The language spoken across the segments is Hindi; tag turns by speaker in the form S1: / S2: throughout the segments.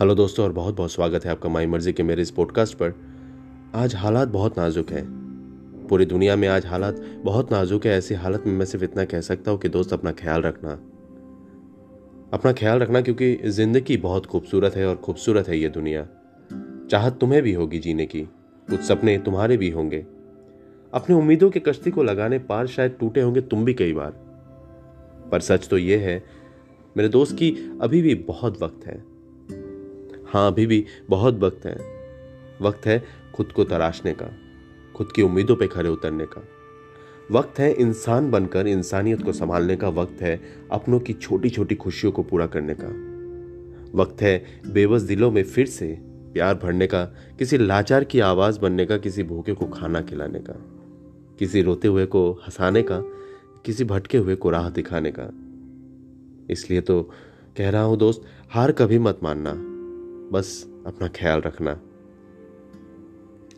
S1: हेलो दोस्तों और बहुत बहुत स्वागत है आपका माई मर्ज़ी के मेरे इस पॉडकास्ट पर। आज हालात बहुत नाजुक हैं। पूरी दुनिया में आज हालात बहुत नाजुक है, ऐसी हालत में मैं सिर्फ़ इतना कह सकता हूँ कि दोस्त अपना ख्याल रखना। अपना ख्याल रखना क्योंकि ज़िंदगी बहुत खूबसूरत है और खूबसूरत है ये दुनिया। चाहत तुम्हें भी होगी जीने की, कुछ सपने तुम्हारे भी होंगे। अपनी उम्मीदों की कश्ती को लगाने पार शायद टूटे होंगे तुम भी कई बार। पर सच तो ये है, मेरे दोस्त की अभी भी बहुत वक्त है। हाँ अभी भी बहुत वक्त है। वक्त है खुद को तराशने का, खुद की उम्मीदों पे खड़े उतरने का। वक्त है इंसान बनकर इंसानियत को संभालने का। वक्त है अपनों की छोटी छोटी खुशियों को पूरा करने का। वक्त है बेबस दिलों में फिर से प्यार भरने का, किसी लाचार की आवाज़ बनने का, किसी भूखे को खाना खिलाने का, किसी रोते हुए को हंसाने का, किसी भटके हुए को राह दिखाने का। इसलिए तो कह रहा हूँ दोस्त, हार कभी मत मानना। बस अपना ख्याल रखना।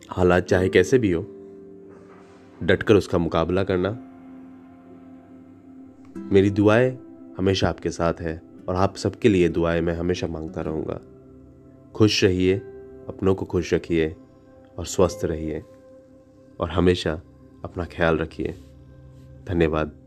S1: हालात चाहे कैसे भी हो, डटकर उसका मुकाबला करना। मेरी दुआएँ हमेशा आपके साथ है और आप सबके लिए दुआएँ मैं हमेशा माँगता रहूँगा। खुश रहिए, अपनों को खुश रखिए और स्वस्थ रहिए और हमेशा अपना ख्याल रखिए। धन्यवाद।